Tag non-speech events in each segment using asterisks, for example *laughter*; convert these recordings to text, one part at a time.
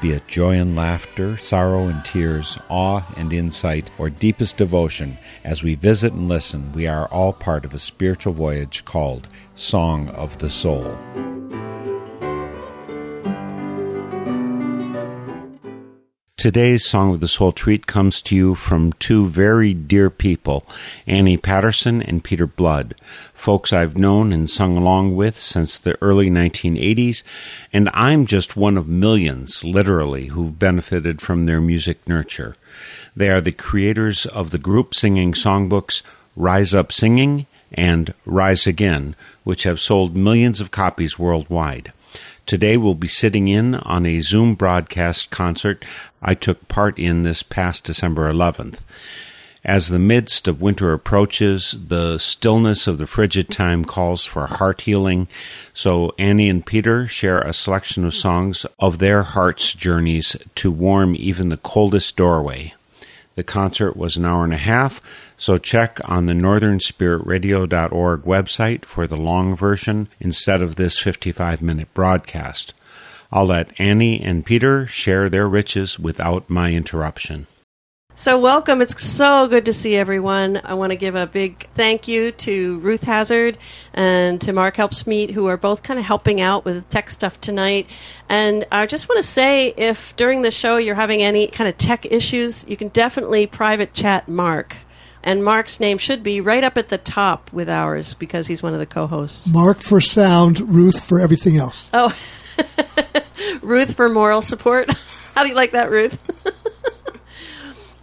Be it joy and laughter, sorrow and tears, awe and insight, or deepest devotion, as we visit and listen, we are all part of a spiritual voyage called Song of the Soul. Today's Song of the Soul treat comes to you from two very dear people, Annie Patterson and Peter Blood, folks I've known and sung along with since the early 1980s, and I'm just one of millions, literally, who've benefited from their music nurture. They are the creators of the group singing songbooks Rise Up Singing and Rise Again, which have sold millions of copies worldwide. Today we'll be sitting in on a Zoom broadcast concert I took part in this past December 11th. As the midst of winter approaches, the stillness of the frigid time calls for heart healing. So Annie and Peter share a selection of songs of their heart's journeys to warm even the coldest doorway. The concert was an hour and a half, so check on the northernspiritradio.org website for the long version instead of this 55 minute broadcast. I'll let Annie and Peter share their riches without my interruption. So, welcome. It's so good to see everyone. I want to give a big thank you to Ruth Hazard and to Mark Helpsmeet, who are both kind of helping out with tech stuff tonight. And I just want to say if during the show you're having any kind of tech issues, you can definitely private chat Mark. And Mark's name should be right up at the top with ours because he's one of the co hosts. Mark for sound, Ruth for everything else. Oh, *laughs* Ruth for moral support. *laughs* How do you like that, Ruth? *laughs*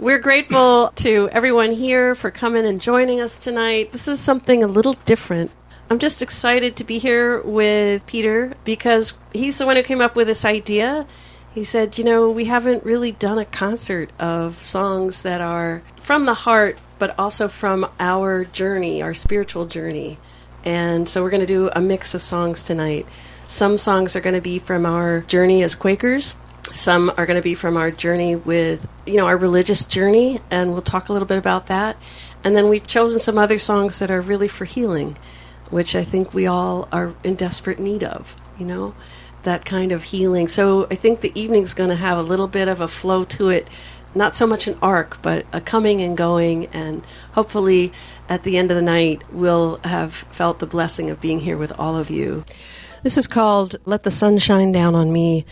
We're grateful to everyone here for coming and joining us tonight. This is something a little different. I'm just excited to be here with Peter because he's the one who came up with this idea. He said, You know, we haven't really done a concert of songs that are from the heart, but also from our journey, our spiritual journey. And so we're going to do a mix of songs tonight. Some songs are going to be from our journey as Quakers. Some are going to be from our journey with, you know, our religious journey, and we'll talk a little bit about that. And then we've chosen some other songs that are really for healing, which I think we all are in desperate need of, you know, that kind of healing. So I think the evening's going to have a little bit of a flow to it, not so much an arc, but a coming and going, and hopefully at the end of the night, we'll have felt the blessing of being here with all of you. This is called Let the Sun Shine Down on Me.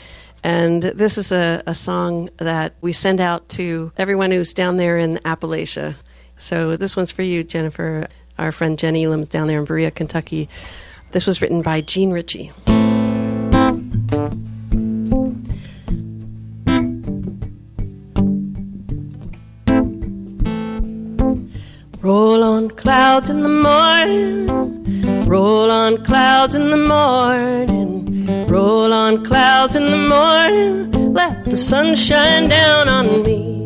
And this is a, a song that we send out to everyone who's down there in Appalachia. So this one's for you, Jennifer. Our friend Jenny Elam's down there in Berea, Kentucky. This was written by Jean Ritchie. Roll on clouds in the morning, roll on clouds in the morning, roll on clouds in the morning, let the sun shine down on me.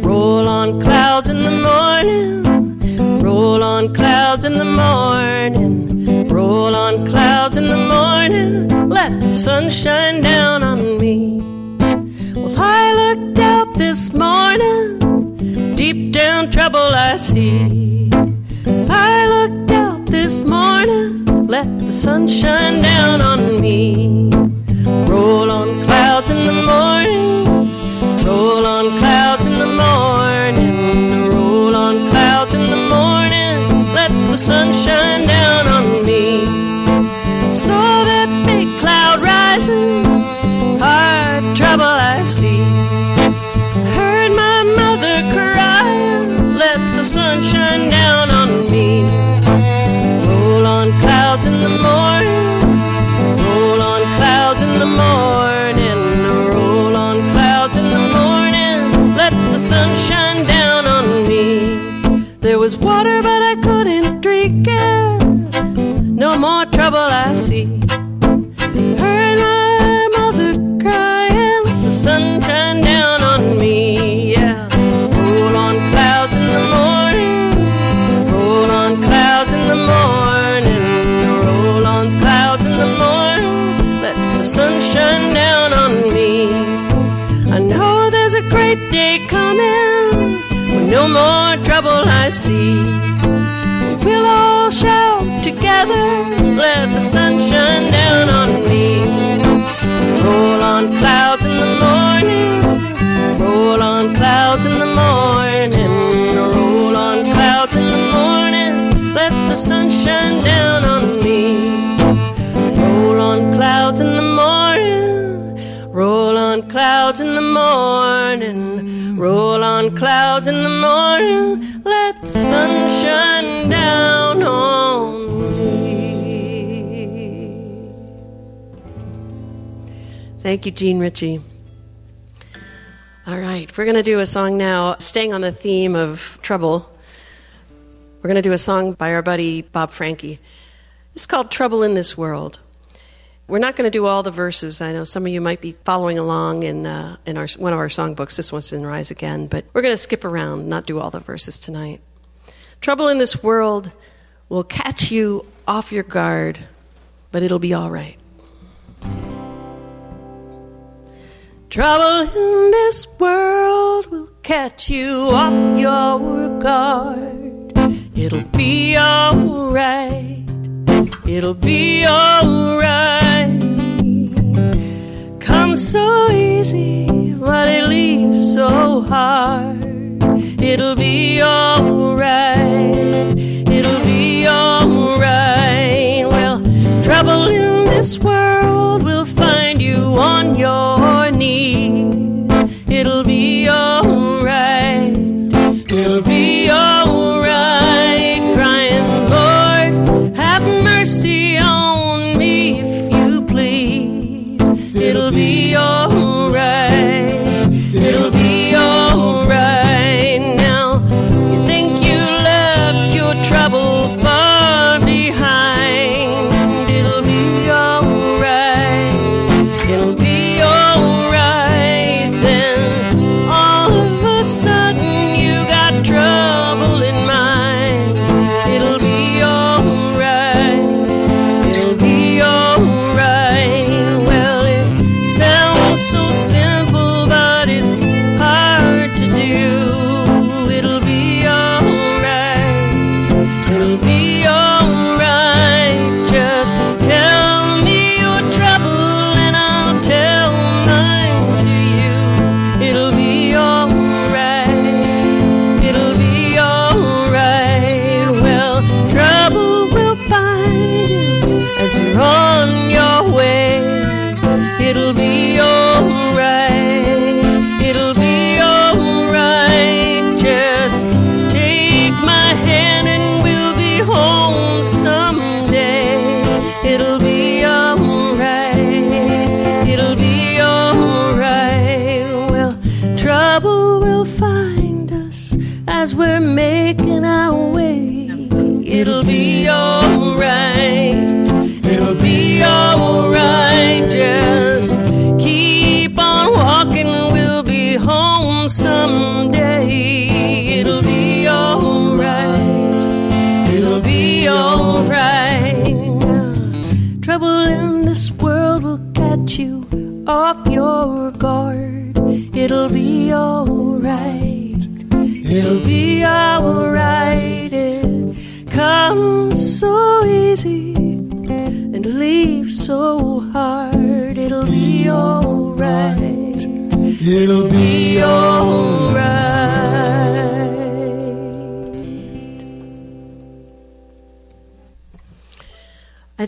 Roll on clouds in the morning, roll on clouds in the morning, roll on clouds in the morning, let the sun shine down on me. Well, I looked out this morning deep down trouble I see. I looked out this morning, let the sun shine down on me. Roll on clouds in the morning, roll on clouds in the morning, roll on clouds in the morning, let the sun shine no more trouble I see. We'll all shout together, let the sun shine down on me. Roll on clouds in the morning, roll on clouds in the morning, roll on clouds in the morning, let the sun shine down on me. Roll on clouds in the morning, roll on clouds in the morning, clouds in the morning, let the sun shine down on me. Thank you, Jean Ritchie. All right, we're going to do a song now, staying on the theme of trouble. We're going to do a song by our buddy Bob Franke. It's called Trouble in This World. We're not going to do all the verses. I know some of you might be following along in, uh, in our, one of our songbooks. This one's in Rise Again, but we're going to skip around, not do all the verses tonight. Trouble in this world will catch you off your guard, but it'll be all right. Trouble in this world will catch you off your guard. It'll be alright. It'll be alright. Comes so easy, but it leaves so hard. It'll be alright. It'll be alright. Well, trouble in this world will find you on your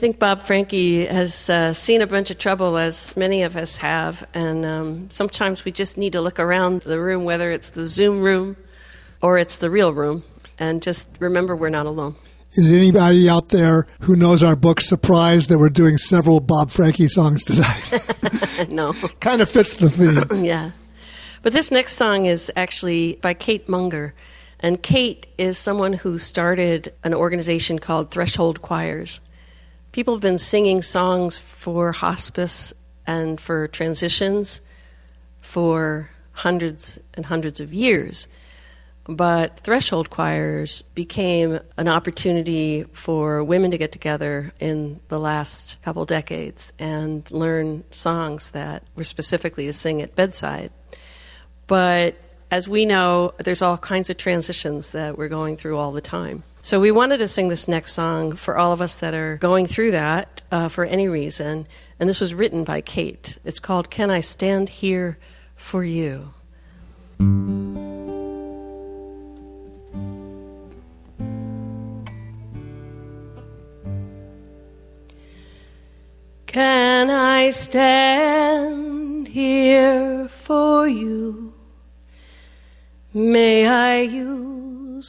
think Bob Franke has uh, seen a bunch of trouble, as many of us have, and um, sometimes we just need to look around the room, whether it's the Zoom room or it's the real room, and just remember we're not alone. Is anybody out there who knows our book surprised that we're doing several Bob Franke songs tonight? *laughs* *laughs* no. kind of fits the theme. *laughs* yeah. But this next song is actually by Kate Munger. And Kate is someone who started an organization called Threshold Choirs. People have been singing songs for hospice and for transitions for hundreds and hundreds of years. But threshold choirs became an opportunity for women to get together in the last couple decades and learn songs that were specifically to sing at bedside. But as we know, there's all kinds of transitions that we're going through all the time. So we wanted to sing this next song for all of us that are going through that uh, for any reason. And this was written by Kate. It's called Can I Stand Here for You? Can I stand here for you? May I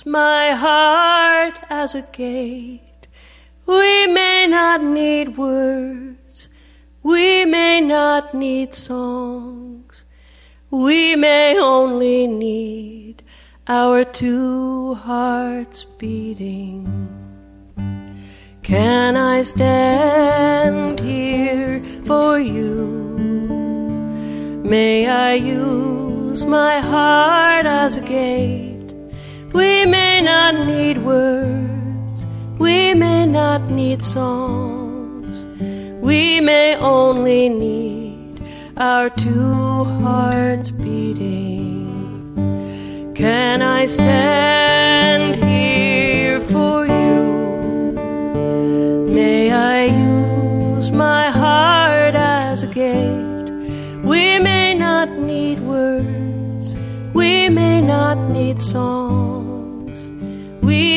my heart as a gate? We may not need words, we may not need songs, we may only need our two hearts beating. Can I stand here for you? May I use my heart as a gate? We may not need words, we may not need songs, we may only need our two hearts beating. Can I stand here for you? May I use my heart as a gate? We may not need words, we may not need songs,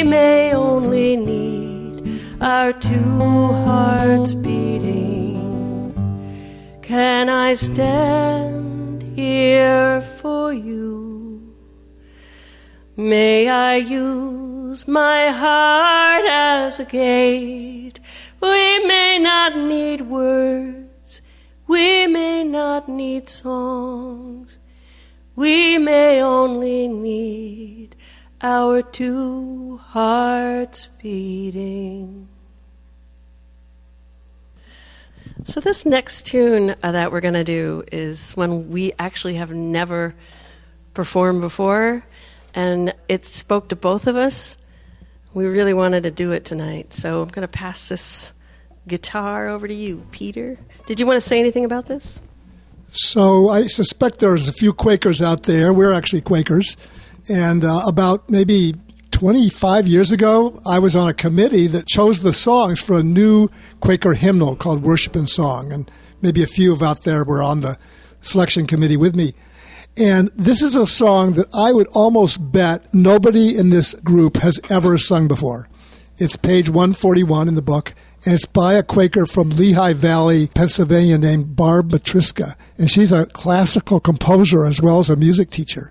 may only need our two hearts beating. Can I stand here for you? May I use my heart as a gate? We may not need words, we may not need songs, we may only need our two hearts beating. So, this next tune uh, that we're going to do is one we actually have never performed before, and it spoke to both of us. We really wanted to do it tonight, so I'm going to pass this guitar over to you, Peter. Did you want to say anything about this? So I suspect there's a few Quakers out there. We're actually Quakers. And uh, about maybe 25 years ago, I was on a committee that chose the songs for a new Quaker hymnal called Worship in Song. And maybe a few of out there were on the selection committee with me. And this is a song that I would almost bet nobody in this group has ever sung before. It's page 141 in the book, and it's by a Quaker from Lehigh Valley, Pennsylvania, named Barb Matriska. And she's a classical composer as well as a music teacher.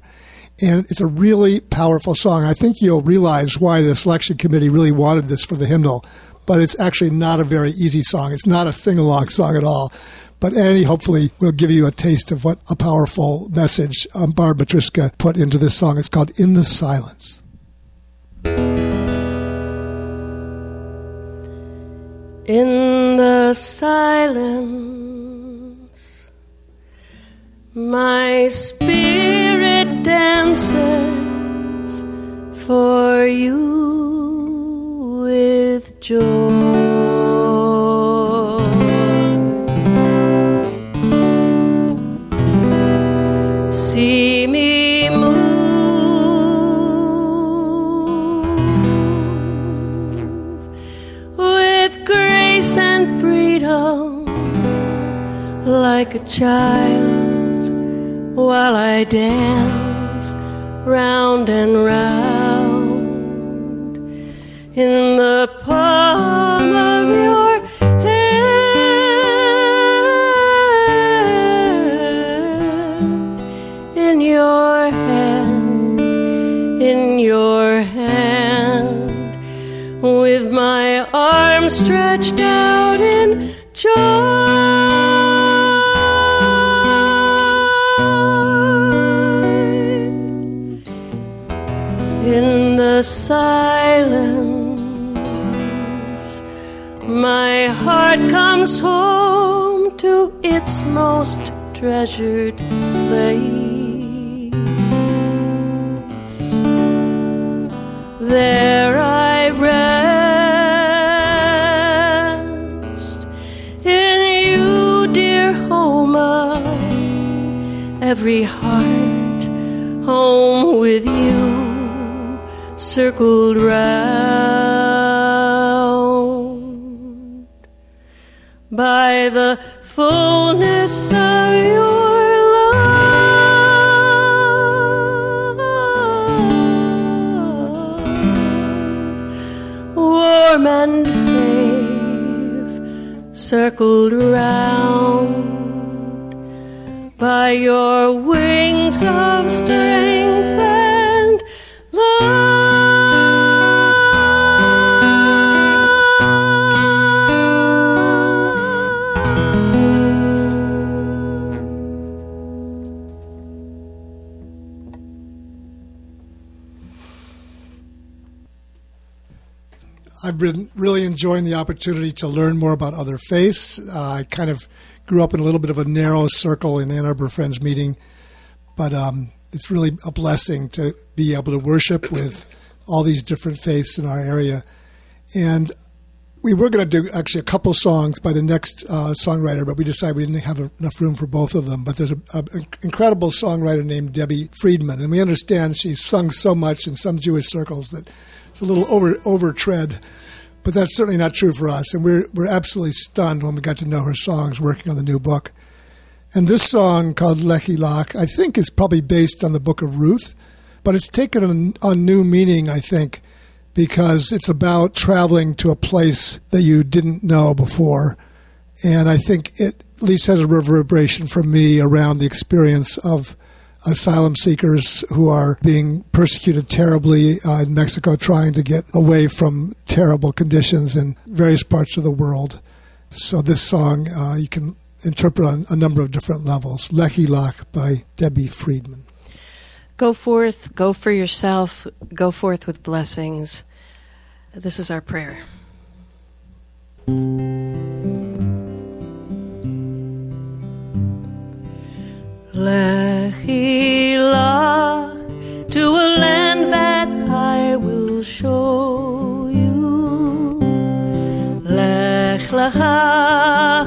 And it's a really powerful song. I think you'll realize why the selection committee really wanted this for the hymnal, but it's actually not a very easy song. It's not a sing along song at all. But Annie hopefully will give you a taste of what a powerful message um, Barb Matriska put into this song. It's called In the Silence. In the silence, my spirit dances for you with joy. And safe, circled round by your wings of strength I've been really enjoying the opportunity to learn more about other faiths. Uh, I kind of grew up in a little bit of a narrow circle in Ann Arbor Friends meeting, but um, it's really a blessing to be able to worship *coughs* with all these different faiths in our area. And we were going to do actually a couple songs by the next uh, songwriter, but we decided we didn't have enough room for both of them. But there's an incredible songwriter named Debbie Friedman, and we understand she's sung so much in some Jewish circles that it's a little over overtread. But that's certainly not true for us, and we're we're absolutely stunned when we got to know her songs working on the new book. And this song called L'chi Lach, I think, is probably based on the book of Ruth, but it's taken on, on new meaning, I think, because it's about traveling to a place that you didn't know before. And I think it at least has a reverberation for me around the experience of asylum seekers who are being persecuted terribly uh, in Mexico, trying to get away from terrible conditions in various parts of the world. So this song uh, you can interpret on a number of different levels. L'chi Lach by Debbie Friedman. Go forth, go for yourself, go forth with blessings. This is our prayer. Lechila to a land that I will show you. Lech lecha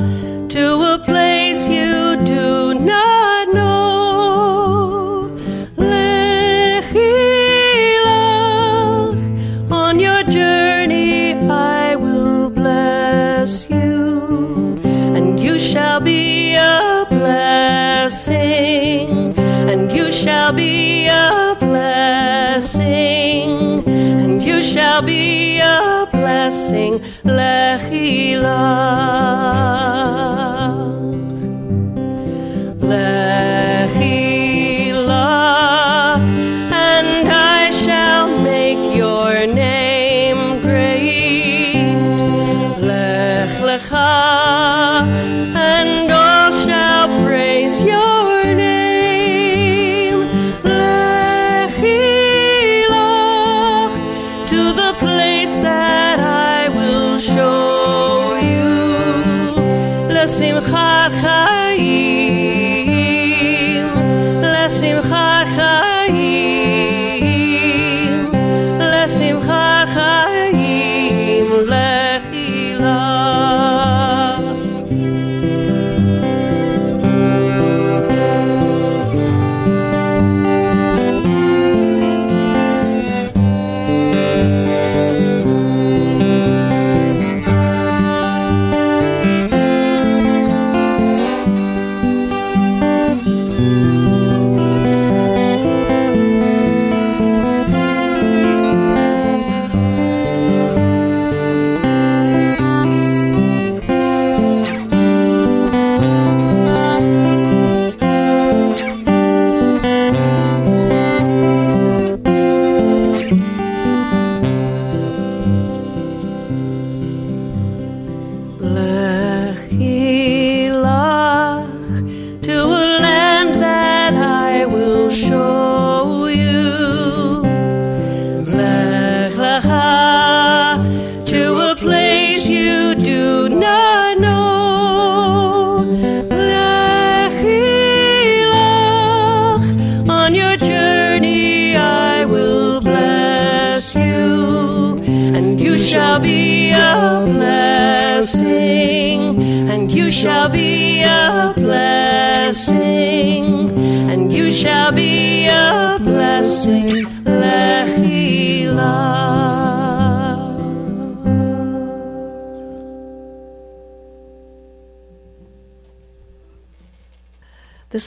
to a place you shall be a blessing, and you shall be a blessing. L'chi lach.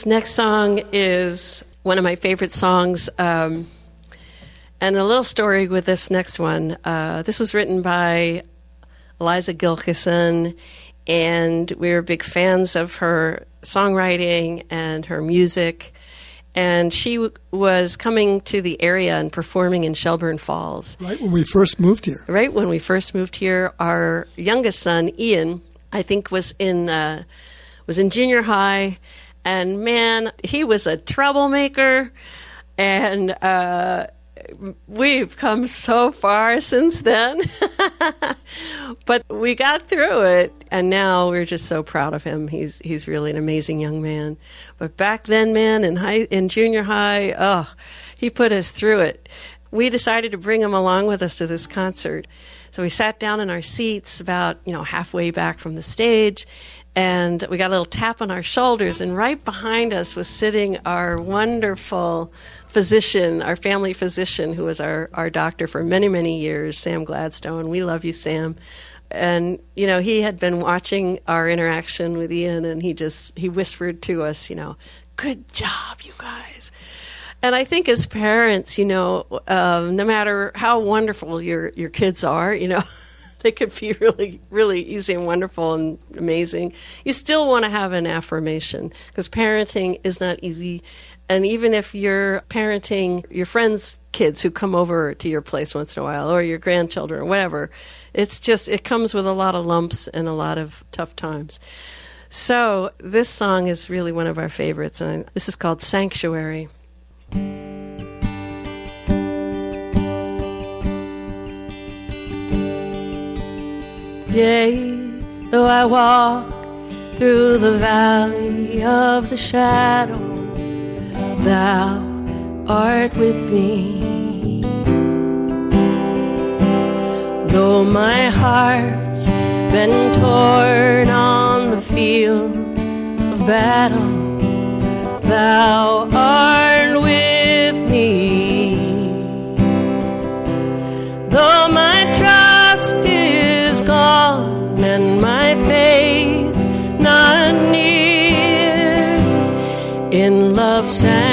This next song is one of my favorite songs. Um, and a little story with this next one. Uh, this was written by Eliza Gilkyson, and we were big fans of her songwriting and her music. And she w- was coming to the area and performing in Shelburne Falls. Right when we first moved here. Right when we first moved here, our youngest son, Ian, I think was in uh, was in junior high, and man, he was a troublemaker, and uh, we've come so far since then. *laughs* but we got through it, and now we're just so proud of him. He's he's really an amazing young man. But back then, man, in high in junior high, oh, he put us through it. We decided to bring him along with us to this concert. So we sat down in our seats about, you know, halfway back from the stage and we got a little tap on our shoulders and right behind us was sitting our wonderful physician, our family physician who was our, our doctor for many, many years, Sam Gladstone. We love you, Sam. And, you know, he had been watching our interaction with Ian and he just he whispered to us, you know, good job, you guys. And I think as parents, you know, uh, no matter how wonderful your your kids are, you know, *laughs* *laughs* they could be really, really easy and wonderful and amazing. You still want to have an affirmation because parenting is not easy. And even if you're parenting your friends' kids who come over to your place once in a while, or your grandchildren, or whatever, it's just it comes with a lot of lumps and a lot of tough times. So this song is really one of our favorites, and this is called Sanctuary. Yea, though I walk through the valley of the shadow, thou art with me. Though my heart's been torn on the field of battle, thou art in love's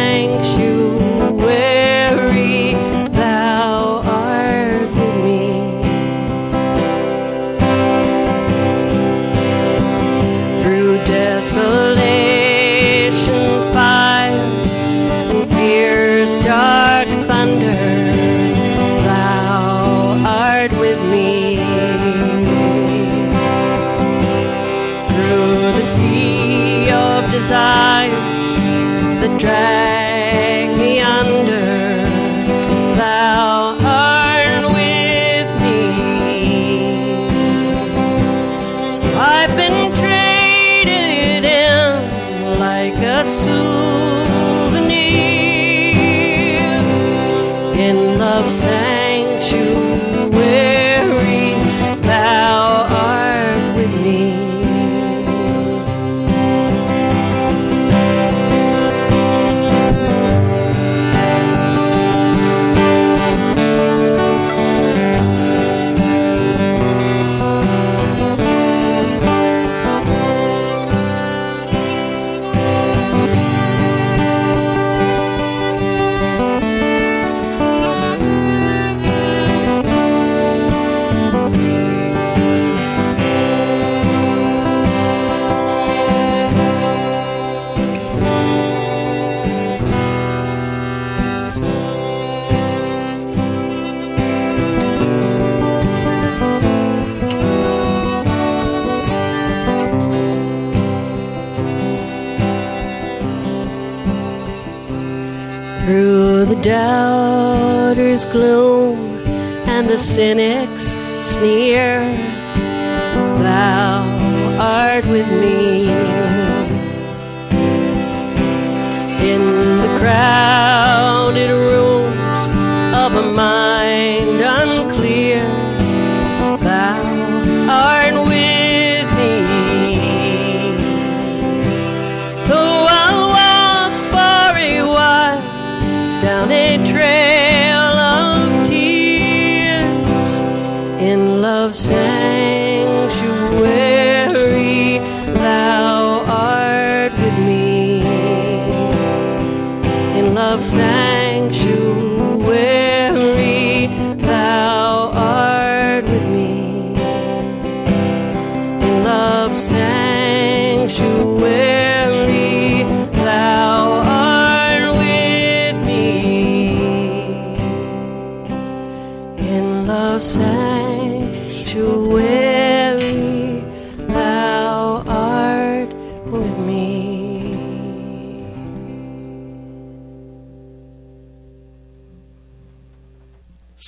doubter's gloom and the cynic's sneer, thou art with me. In the crowded rooms of a mind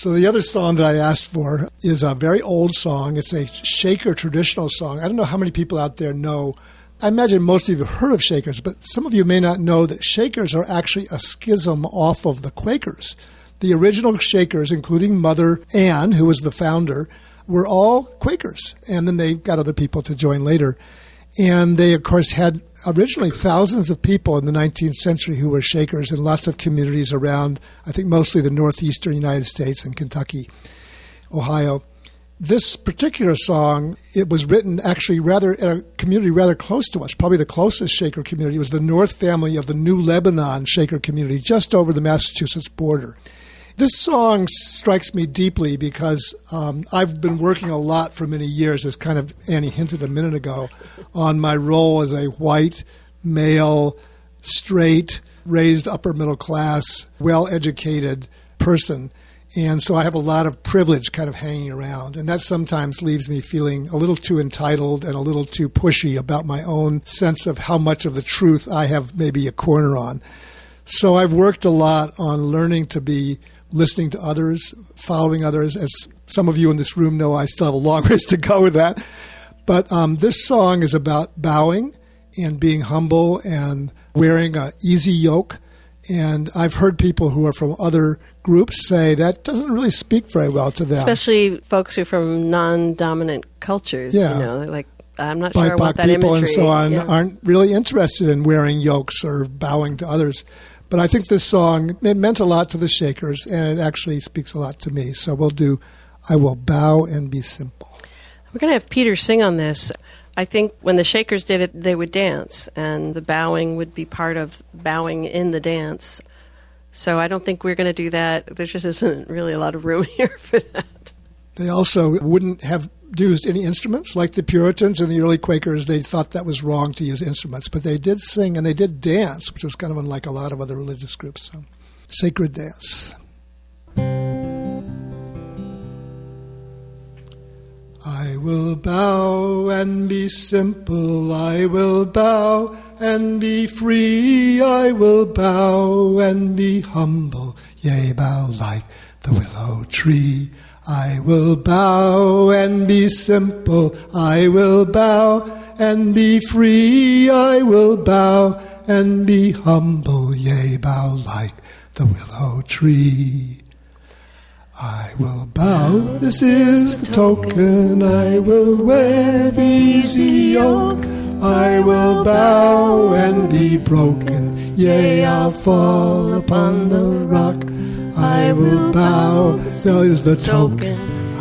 So the other song that I asked for is a very old song. It's a Shaker traditional song. I don't know how many people out there know. I imagine most of you have heard of Shakers, but some of you may not know that Shakers are actually a schism off of the Quakers. The original Shakers, including Mother Ann, who was the founder, were all Quakers, and then they got other people to join later. And they, of course, had originally thousands of people in the 19th century who were Shakers in lots of communities around, I think mostly the northeastern United States and Kentucky, Ohio. This particular song, it was written actually rather a community rather close to us. Probably the closest Shaker community was the North family of the New Lebanon Shaker community, just over the Massachusetts border. This song strikes me deeply because um, I've been working a lot for many years, as kind of Annie hinted a minute ago, on my role as a white, male, straight, raised upper middle class, well educated person. And so I have a lot of privilege kind of hanging around. And that sometimes leaves me feeling a little too entitled and a little too pushy about my own sense of how much of the truth I have maybe a corner on. So I've worked a lot on learning to be listening to others, following others. As some of you in this room know, I still have a long *laughs* ways to go with that. But um, this song is about bowing and being humble and wearing an easy yoke. And I've heard people who are from other groups say that doesn't really speak very well to them. Especially folks who are from non-dominant cultures. Yeah. You know, like I'm not sure BIPOC want that people imagery. and so on Yeah. aren't really interested in wearing yokes or bowing to others. But I think this song it meant a lot to the Shakers, and it actually speaks a lot to me. So we'll do "I Will Bow and Be Simple." We're going to have Peter sing on this. I think when the Shakers did it, they would dance, and the bowing would be part of bowing in the dance. So I don't think we're going to do that. There just isn't really a lot of room *laughs* here for that. They also wouldn't have used any instruments like the Puritans and the early Quakers. They thought that was wrong to use instruments, but they did sing and they did dance, which was kind of unlike a lot of other religious groups. So, sacred dance. I will bow and be simple. I will bow and be free. I will bow and be humble. Yea, bow like the willow tree. I will bow and be simple. I will bow and be free. I will bow and be humble. Yea, bow like the willow tree. I will bow, this is the token. I will wear the easy yoke. I will bow and be broken. Yea, I'll fall upon the rock. I will bow, so is the token.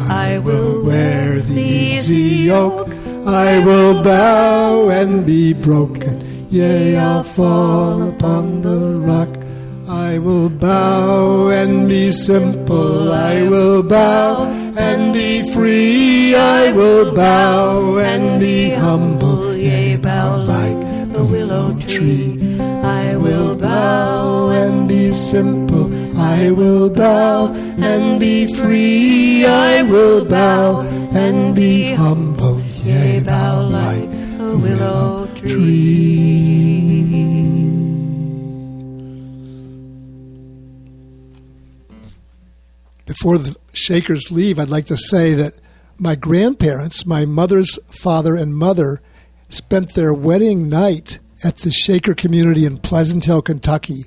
I will wear the easy yoke. I will bow and be broken. Yea, I'll fall upon the rock. I will bow and be simple. I will bow and be free. I will bow and be humble. Yea, bow like the willow tree. I will bow and be simple. I will bow and be free. I will bow and be humble. Yea, bow like the willow tree. before the Shakers leave, I'd like to say that my grandparents, my mother's father and mother, spent their wedding night at the Shaker community in Pleasant Hill, Kentucky.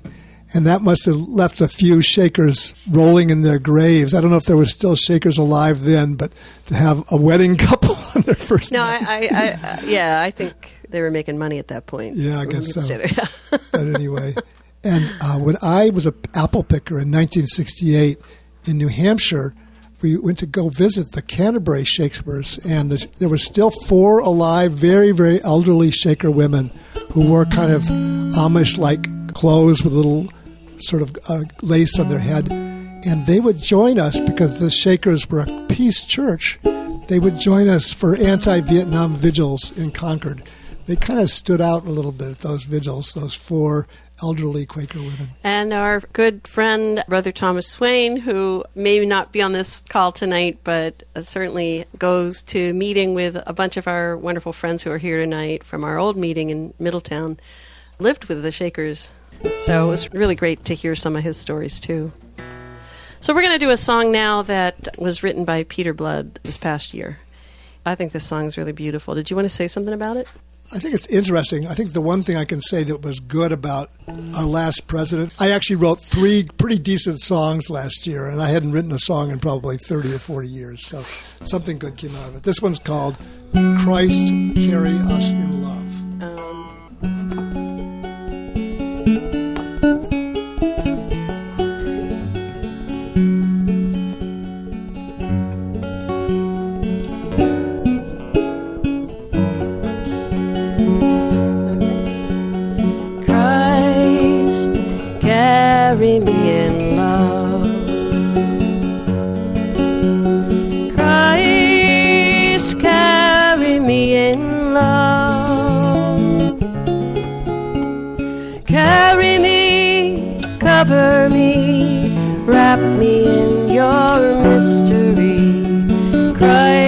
And that must have left a few Shakers rolling in their graves. I don't know if there were still Shakers alive then, but to have a wedding *laughs* couple on their first No, night. I, I, I uh, yeah, I think they were making money at that point. Yeah, I guess so. there. *laughs* but anyway. And uh, when I was an apple picker in 1968 in New Hampshire, we went to go visit the Canterbury Shakespeares, and the, there were still four alive, very, very elderly Shaker women who wore kind of Amish like clothes with little sort of uh, laced on their head. And they would join us because the Shakers were a peace church. They would join us for anti Vietnam vigils in Concord. They kind of stood out a little bit at those vigils, those four elderly Quaker women. And our good friend, Brother Thomas Swain, who may not be on this call tonight, but uh, certainly goes to meeting with a bunch of our wonderful friends who are here tonight from our old meeting in Middletown, lived with the Shakers. So it was really great to hear some of his stories too. So we're going to do a song now that was written by Peter Blood this past year. I think this song is really beautiful. Did you want to say something about it? I think it's interesting. I think the one thing I can say that was good about our last president, I actually wrote three pretty decent songs last year, and I hadn't written a song in probably 30 or 40 years. So something good came out of it. This one's called Christ Carry Us in Love. Cover me, wrap me in your mystery. Christ,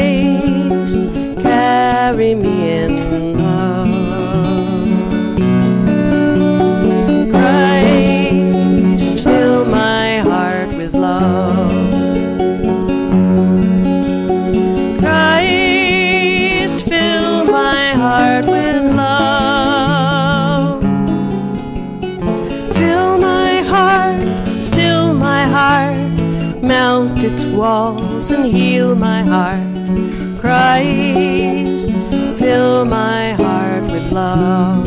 walls and heal my heart. Christ, fill my heart with love.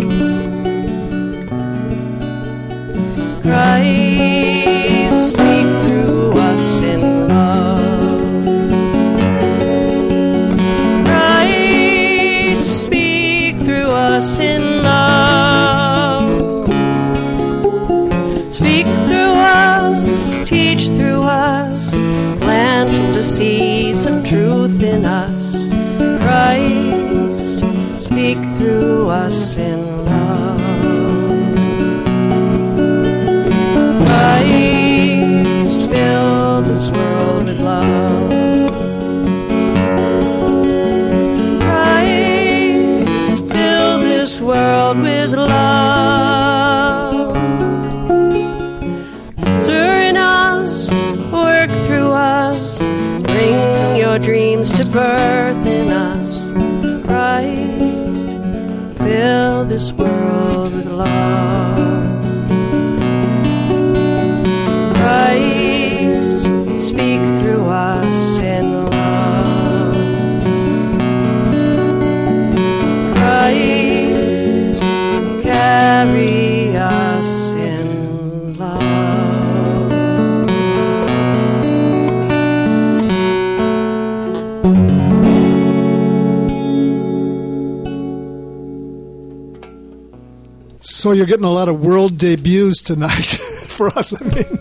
Getting a lot of world debuts tonight *laughs* for us. I mean,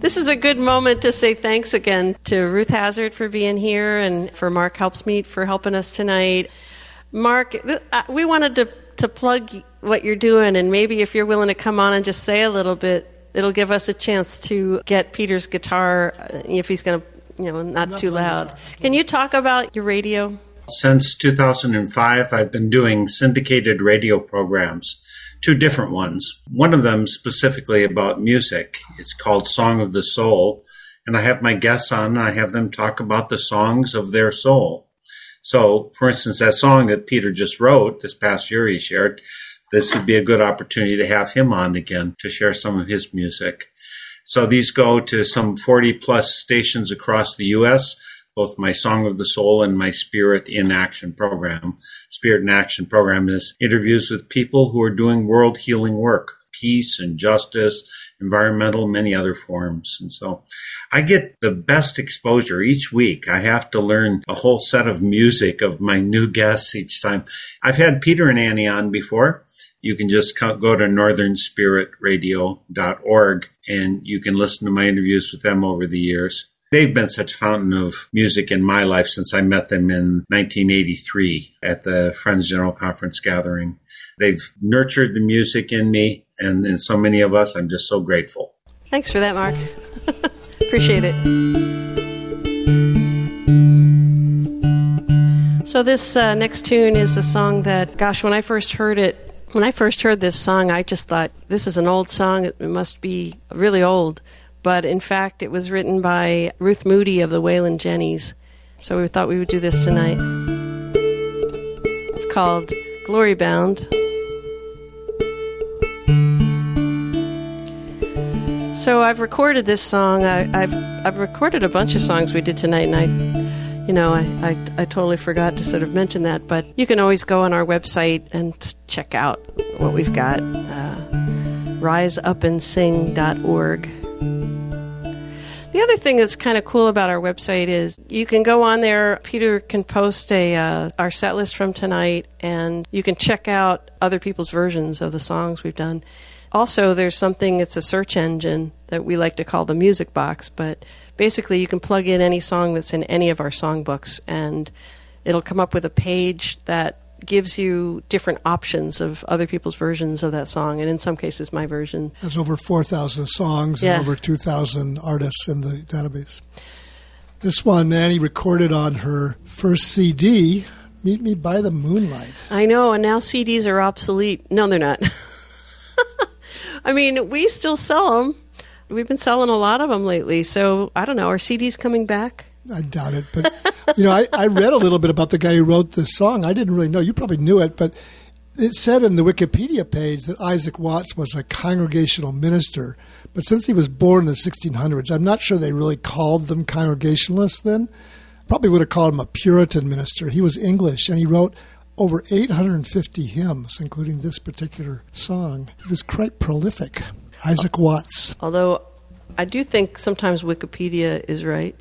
This is a good moment to say thanks again to Ruth Hazard for being here and for Mark Helpsmeet for helping us tonight. Mark, th- uh, we wanted to, to plug what you're doing, and maybe if you're willing to come on and just say a little bit, it'll give us a chance to get Peter's guitar uh, if he's going to, you know, not, not too loud. guitar. Can you talk about your radio? Since 2005, I've been doing syndicated radio programs, two different ones. One of them specifically about music. It's called Song of the Soul. And I have my guests on and I have them talk about the songs of their soul. So, for instance, that song that Peter just wrote this past year he shared, this would be a good opportunity to have him on again to share some of his music. So these go to some 40 plus stations across the U.S., both my Song of the Soul and my Spirit in Action program. Spirit in Action program is interviews with people who are doing world healing work, peace and justice, environmental, many other forms. And so I get the best exposure each week. I have to learn a whole set of music of my new guests each time. I've had Peter and Annie on before you can just go to northernspiritradio.org and you can listen to my interviews with them over the years. They've been such fountain of music in my life since I met them in 1983 at the Friends General Conference gathering. They've nurtured the music in me and in so many of us. I'm just so grateful. Thanks for that, Mark. *laughs* Appreciate it. So this uh, next tune is a song that, gosh, when I first heard it, when I first heard this song, I just thought this is an old song. It must be really old, but in fact, it was written by Ruth Moody of the Wailin' Jennys. So we thought we would do this tonight. It's called Glory Bound. So I've recorded this song. I, I've I've recorded a bunch of songs we did tonight, and I, you know, I, I I totally forgot to sort of mention that. But you can always go on our website and check out what we've got. Uh, RiseUpAndSing.org. The other thing that's kind of cool about our website is you can go on there. Peter can post a uh, our set list from tonight, and you can check out other people's versions of the songs we've done. Also, there's something, it's a search engine that we like to call the music box, but basically you can plug in any song that's in any of our songbooks and it'll come up with a page that gives you different options of other people's versions of that song, and in some cases, my version. There's over 4,000 songs Yeah. and over 2,000 artists in the database. This one, Annie recorded on her first CD, Meet Me by the Moonlight. I know, and now CDs are obsolete. No, they're not. *laughs* I mean, we still sell them. We've been selling a lot of them lately, so I don't know. Are CDs coming back? I doubt it. But, you know, I, I read a little bit about the guy who wrote this song. I didn't really know. You probably knew it, but it said in the Wikipedia page that Isaac Watts was a congregational minister. But since he was born in the 1600s, I'm not sure they really called them Congregationalists then. Probably would have called him a Puritan minister. He was English, and he wrote over 850 hymns, including this particular song. He was quite prolific. Isaac Watts. Although I do think sometimes Wikipedia is right.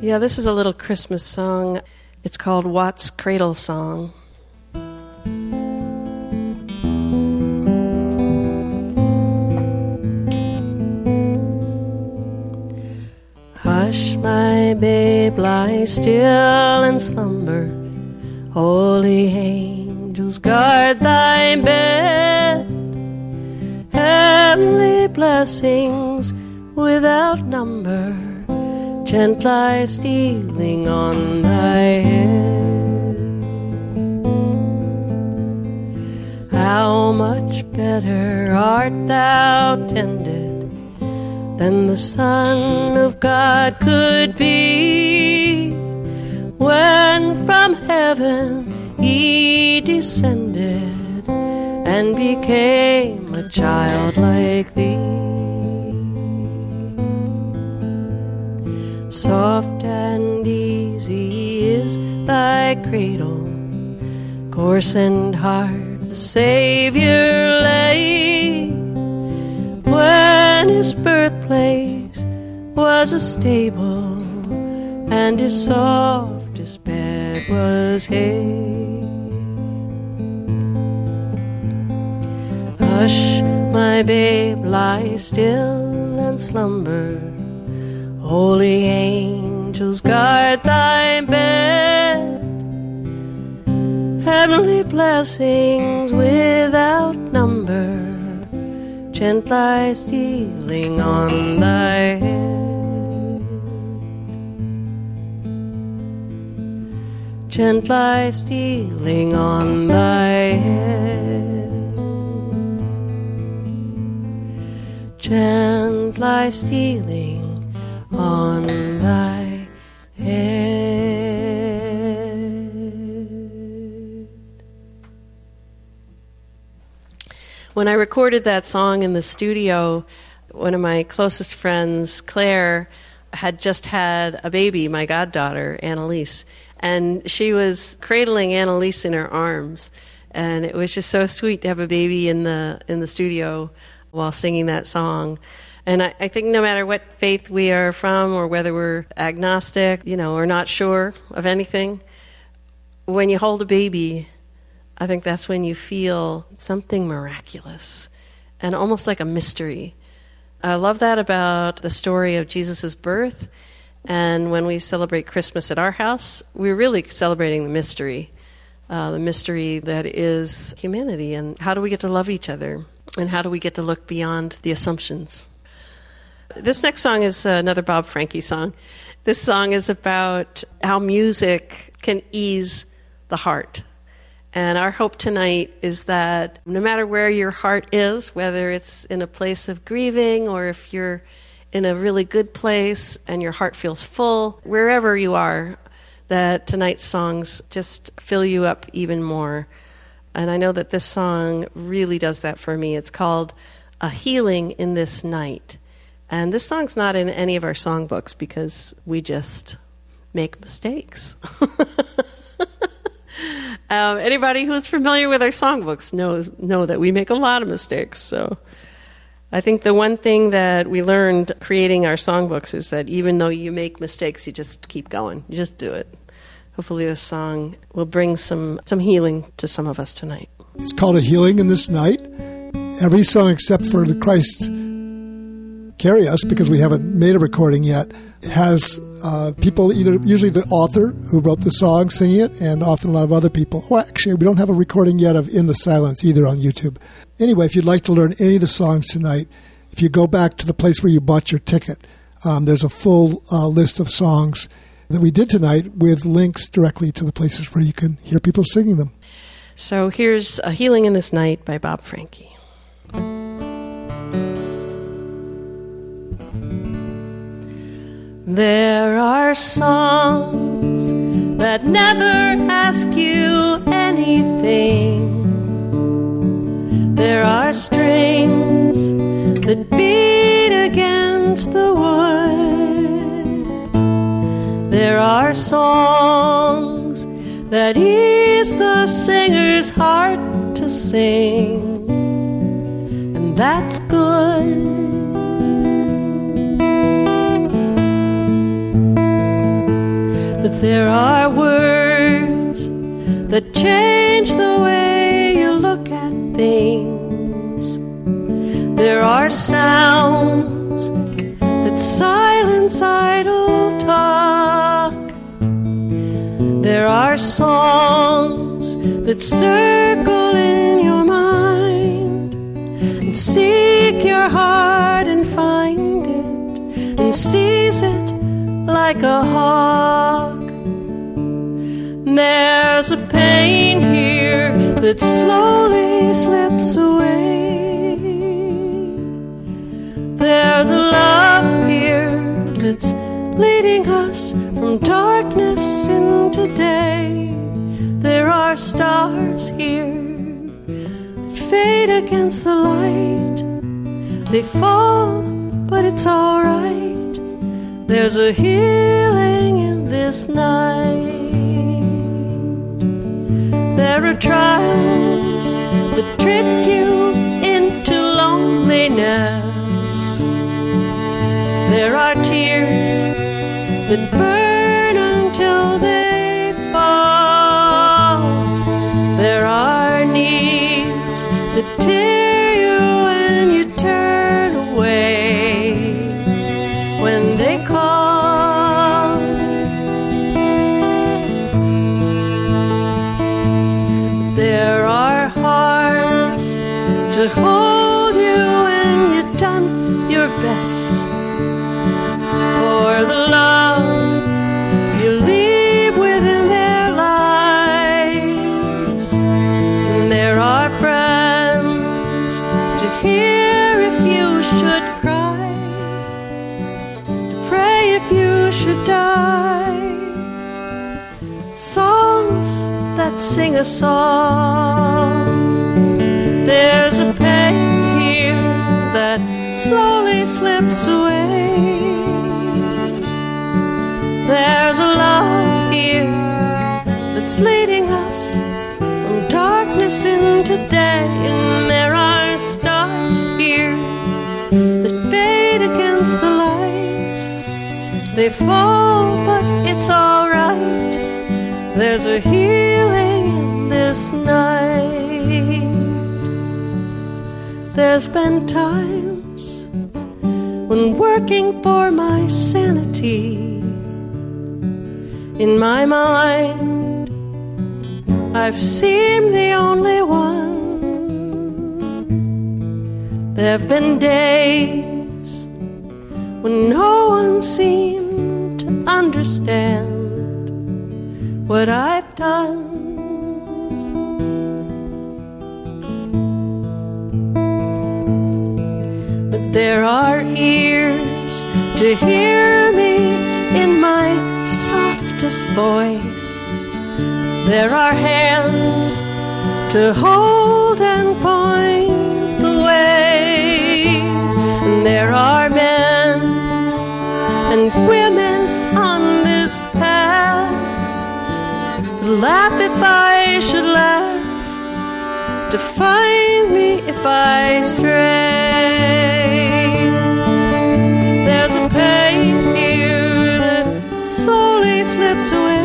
Yeah, this is a little Christmas song. It's called Watts Cradle Song. Hush, my babe, lie still and slumber. Holy angels guard thy bed. Heavenly blessings without number, gently stealing on thy head. How much better art thou tended than the Son of God could be when from heaven he descended and became a child like thee. Soft and easy is thy cradle, coarse and hard the Savior lay when his birthplace was a stable and his softest bed was hay. Hush, my babe, lie still and slumber. Holy angels guard thy bed. Heavenly blessings without number gently stealing on thy head. Gently stealing on thy head. Gently stealing on thy head. When I recorded that song in the studio, one of my closest friends, Claire, had just had a baby, my goddaughter, Annalise, and she was cradling Annalise in her arms. And it was just so sweet to have a baby in the in the studio while singing that song. And I, I think no matter what faith we are from or whether we're agnostic, you know, or not sure of anything, when you hold a baby, I think that's when you feel something miraculous and almost like a mystery. I love that about the story of Jesus' birth. And when we celebrate Christmas at our house, we're really celebrating the mystery uh, the mystery that is humanity and how do we get to love each other and how do we get to look beyond the assumptions. This next song is another Bob Franke song. This song is about how music can ease the heart. And our hope tonight is that no matter where your heart is, whether it's in a place of grieving or if you're in a really good place and your heart feels full, wherever you are, that tonight's songs just fill you up even more. And I know that this song really does that for me. It's called A Healing in This Night. And this song's not in any of our songbooks because we just make mistakes. *laughs* um, anybody who's familiar with our songbooks knows know that we make a lot of mistakes. So I think the one thing that we learned creating our songbooks is that even though you make mistakes, you just keep going. You just do it. Hopefully, this song will bring some, some healing to some of us tonight. It's called A Healing in This Night. Every song except for the Christ Carry Us, because we haven't made a recording yet, has uh, people either, usually the author who wrote the song singing it, and often a lot of other people. Well, actually, we don't have a recording yet of In the Silence either on YouTube. Anyway, if you'd like to learn any of the songs tonight, if you go back to the place where you bought your ticket, um, there's a full uh, list of songs that we did tonight with links directly to the places where you can hear people singing them. So here's A Healing in This Night by Bob Franke. There are songs that never ask you anything. There are strings that beat against the wood. There are songs that ease the singer's heart to sing, and that's good. But there are words that change the way you look at things. There are sounds are songs that circle in your mind and seek your heart and find it and seize it like a hawk. There's a pain here that slowly slips away. There's a love here that's leading us from darkness into day. There are stars here that fade against the light. They fall, but it's alright. There's a healing in this night. There are trials that trick you into loneliness. There are tears that burn until they fall. There are needs that tear if you should cry, to pray if you should die. Songs that sing a song. There's a pain here that slowly slips away. There's a love here that's leading us from darkness into day, and there are stars the light. They fall, but it's alright. There's a healing in this night. There's been times when working for my sanity in my mind, I've seemed the only one. There have been days when no one seemed to understand what I've done. But there are ears to hear me in my softest voice. There are hands to hold and point the way. And there are men and women on this path to laugh if I should laugh, to find me if I stray. There's a pain here that slowly slips away.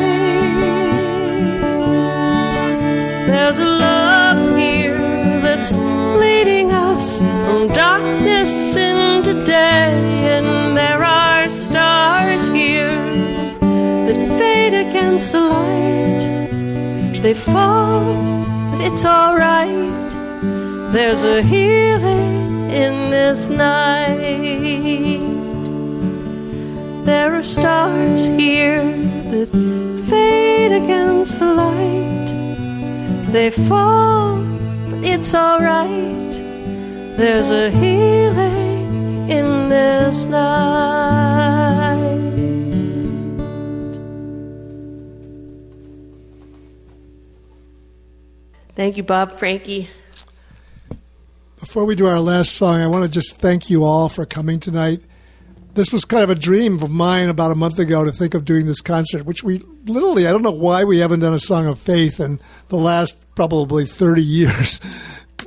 There's a love here that's leading us from darkness into day, They fall, but it's alright. There's a healing in this night. There are stars here that fade against the light. They fall, but it's alright. There's a healing in this night. Thank you, Bob Franke. Before we do our last song, I want to just thank you all for coming tonight. This was kind of a dream of mine about a month ago to think of doing this concert, which we literally, I don't know why we haven't done a song of faith in the last probably 30 *laughs* years,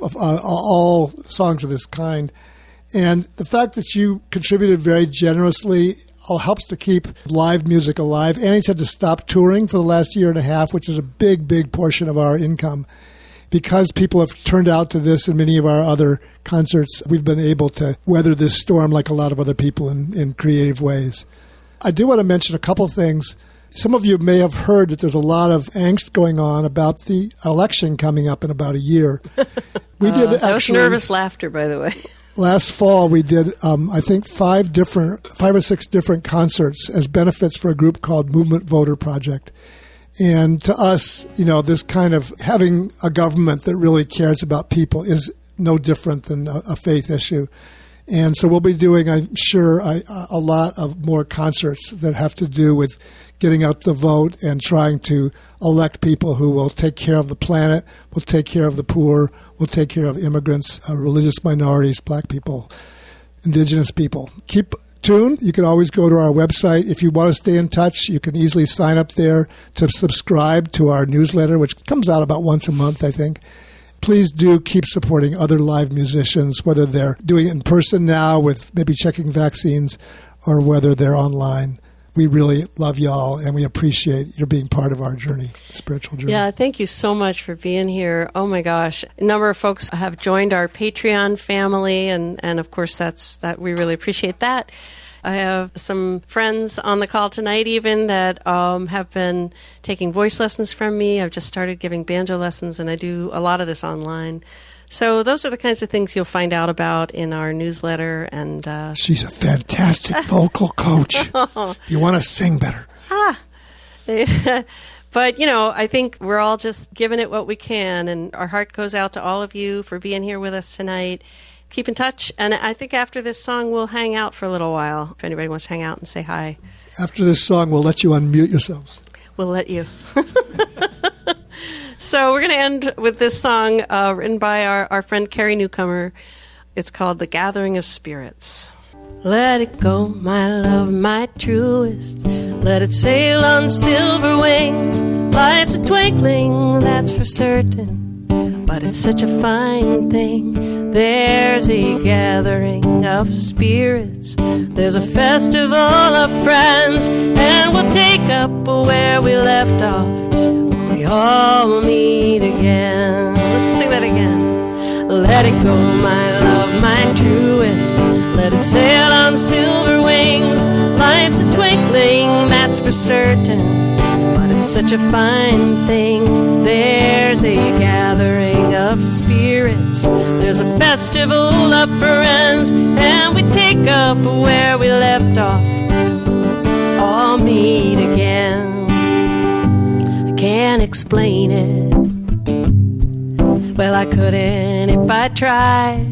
of, uh, all songs of this kind. And the fact that you contributed very generously all helps to keep live music alive. Annie's had to stop touring for the last year and a half, which is a big, big portion of our income because people have turned out to this and many of our other concerts, we've been able to weather this storm like a lot of other people in, in creative ways. I do want to mention a couple things. Some of you may have heard that there's a lot of angst going on about the election coming up in about a year. *laughs* We did Uh, actually nervous laughter, by the way. *laughs* last fall. We did, um, I think, five different, five or six different concerts as benefits for a group called Movement Voter Project. And to us, you know, this kind of having a government that really cares about people is no different than a, a faith issue. And so we'll be doing, I'm sure, a, a lot of more concerts that have to do with getting out the vote and trying to elect people who will take care of the planet, will take care of the poor, will take care of immigrants, uh, religious minorities, black people, indigenous people. Keep tuned. You can always go to our website. If you want to stay in touch, you can easily sign up there to subscribe to our newsletter, which comes out about once a month, I think please do keep supporting other live musicians, whether they're doing it in person now with maybe checking vaccines or whether they're online. We really love y'all and we appreciate your being part of our journey, spiritual journey. Yeah, thank you so much for being here. Oh my gosh, a number of folks have joined our Patreon family, and and of course that's that we really appreciate that. I have some friends on the call tonight, even that um, have been taking voice lessons from me. I've just started giving banjo lessons, and I do a lot of this online. So those are the kinds of things you'll find out about in our newsletter. And uh, She's a fantastic *laughs* vocal coach. *laughs* If you want to sing better. Ah. *laughs* but you know, I think we're all just giving it what we can, and our heart goes out to all of you for being here with us tonight. Keep in touch, and I think after this song, we'll hang out for a little while. If anybody wants to hang out and say hi, After this song, we'll let you unmute yourselves. we'll let you. So we're going to end with this song uh, written by our, our friend Carrie Newcomer. It's called "The Gathering of Spirits." Let it go, my love, my truest. Let it sail on silver wings. Life's a twinkling, that's for certain. But it's such a fine thing. There's a gathering of spirits. There's a festival of friends. And we'll take up where we left off. All meet again. Let's sing that again. Let it go, my love, my truest. Let it sail on silver wings. Life's a twinkling, that's for certain. But it's such a fine thing. There's a gathering of spirits. There's a festival of friends. And we take up where we left off. All meet again. Can't explain it. Well, I couldn't if I tried.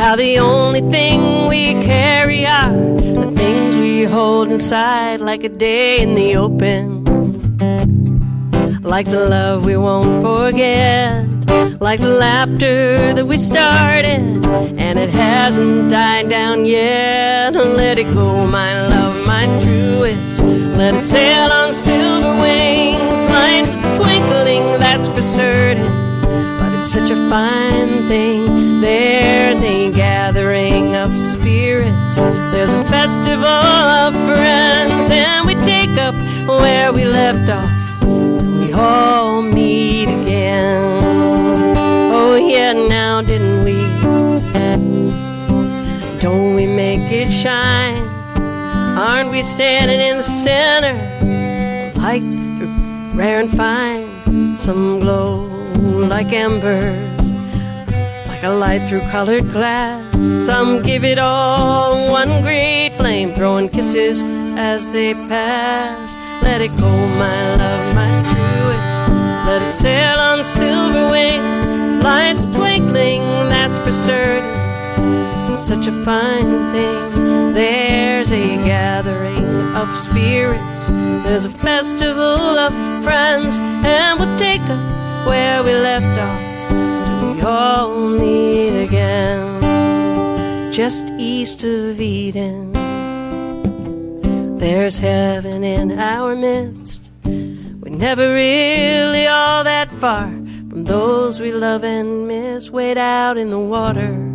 How the only thing we carry are the things we hold inside, like a day in the open. Like the love we won't forget, like the laughter that we started, and it hasn't died down yet. Let it go, my love, my truest. Let it sail on silver wings. Life's twinkling, that's for certain but it's such a fine thing. There's a gathering of spirits, there's a festival of friends, and we take up where we left off. We all meet again. Oh, yeah, now didn't we? Don't we make it shine? Aren't we standing in the center? Light rare and fine, some glow like embers, like a light through colored glass. Some give it all one great flame, throwing kisses as they pass. Let it go, my love, my truest. Let it sail on silver wings. Life's twinkling, that's for certain. Such a fine thing. There's a gathering of spirits. There's a festival of friends, and we'll take up where we left off till we all meet again. Just east of Eden, there's heaven in our midst. We're never really all that far from those we love and miss. Wait out in the water.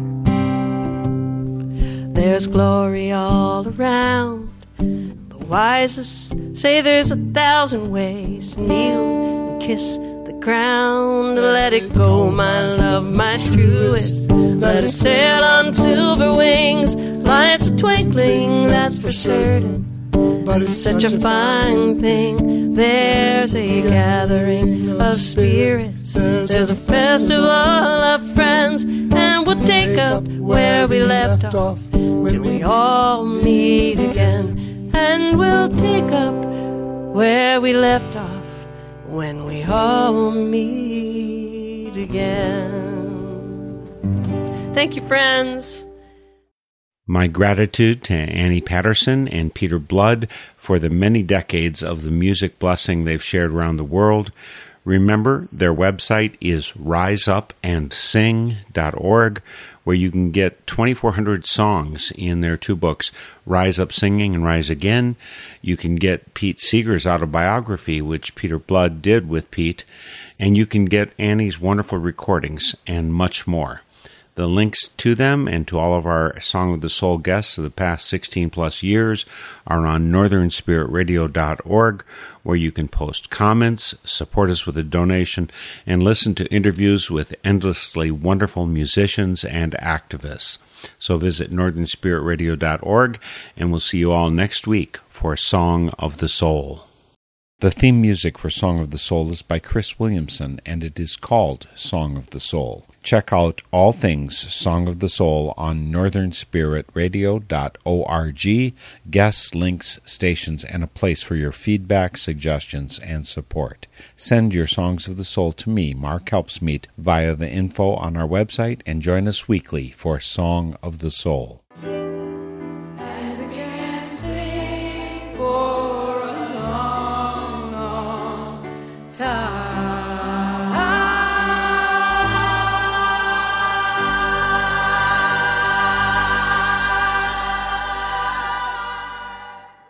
There's glory all around. The wisest say there's a thousand ways to kneel and kiss the ground. Let it go, my love, my truest. Let it sail on silver wings. Lights are twinkling, that's for certain. But It's such a fine thing. There's a gathering of spirits. There's a festival of friends, and we'll take up where we left off till we all meet again. And we'll take up where we left off when we all meet again. Thank you, friends. My gratitude to Annie Patterson and Peter Blood for the many decades of the music blessing they've shared around the world. Remember, their website is riseupandsing.org, where you can get 2,400 songs in their two books, Rise Up Singing and Rise Again. You can get Pete Seeger's autobiography, which Peter Blood did with Pete, and you can get Annie's wonderful recordings and much more. The links to them and to all of our Song of the Soul guests of the past 16 plus years are on northernspiritradio.org, where you can post comments, support us with a donation, and listen to interviews with endlessly wonderful musicians and activists. So visit northernspiritradio.org, and we'll see you all next week for Song of the Soul. The theme music for Song of the Soul is by Cris Williamson, and it is called Song of the Soul. Check out all things Song of the Soul on northernspiritradio.org, guests, links, stations, and a place for your feedback, suggestions, and support. Send your Songs of the Soul to me, Mark Helpsmeet, via the info on our website, and join us weekly for Song of the Soul.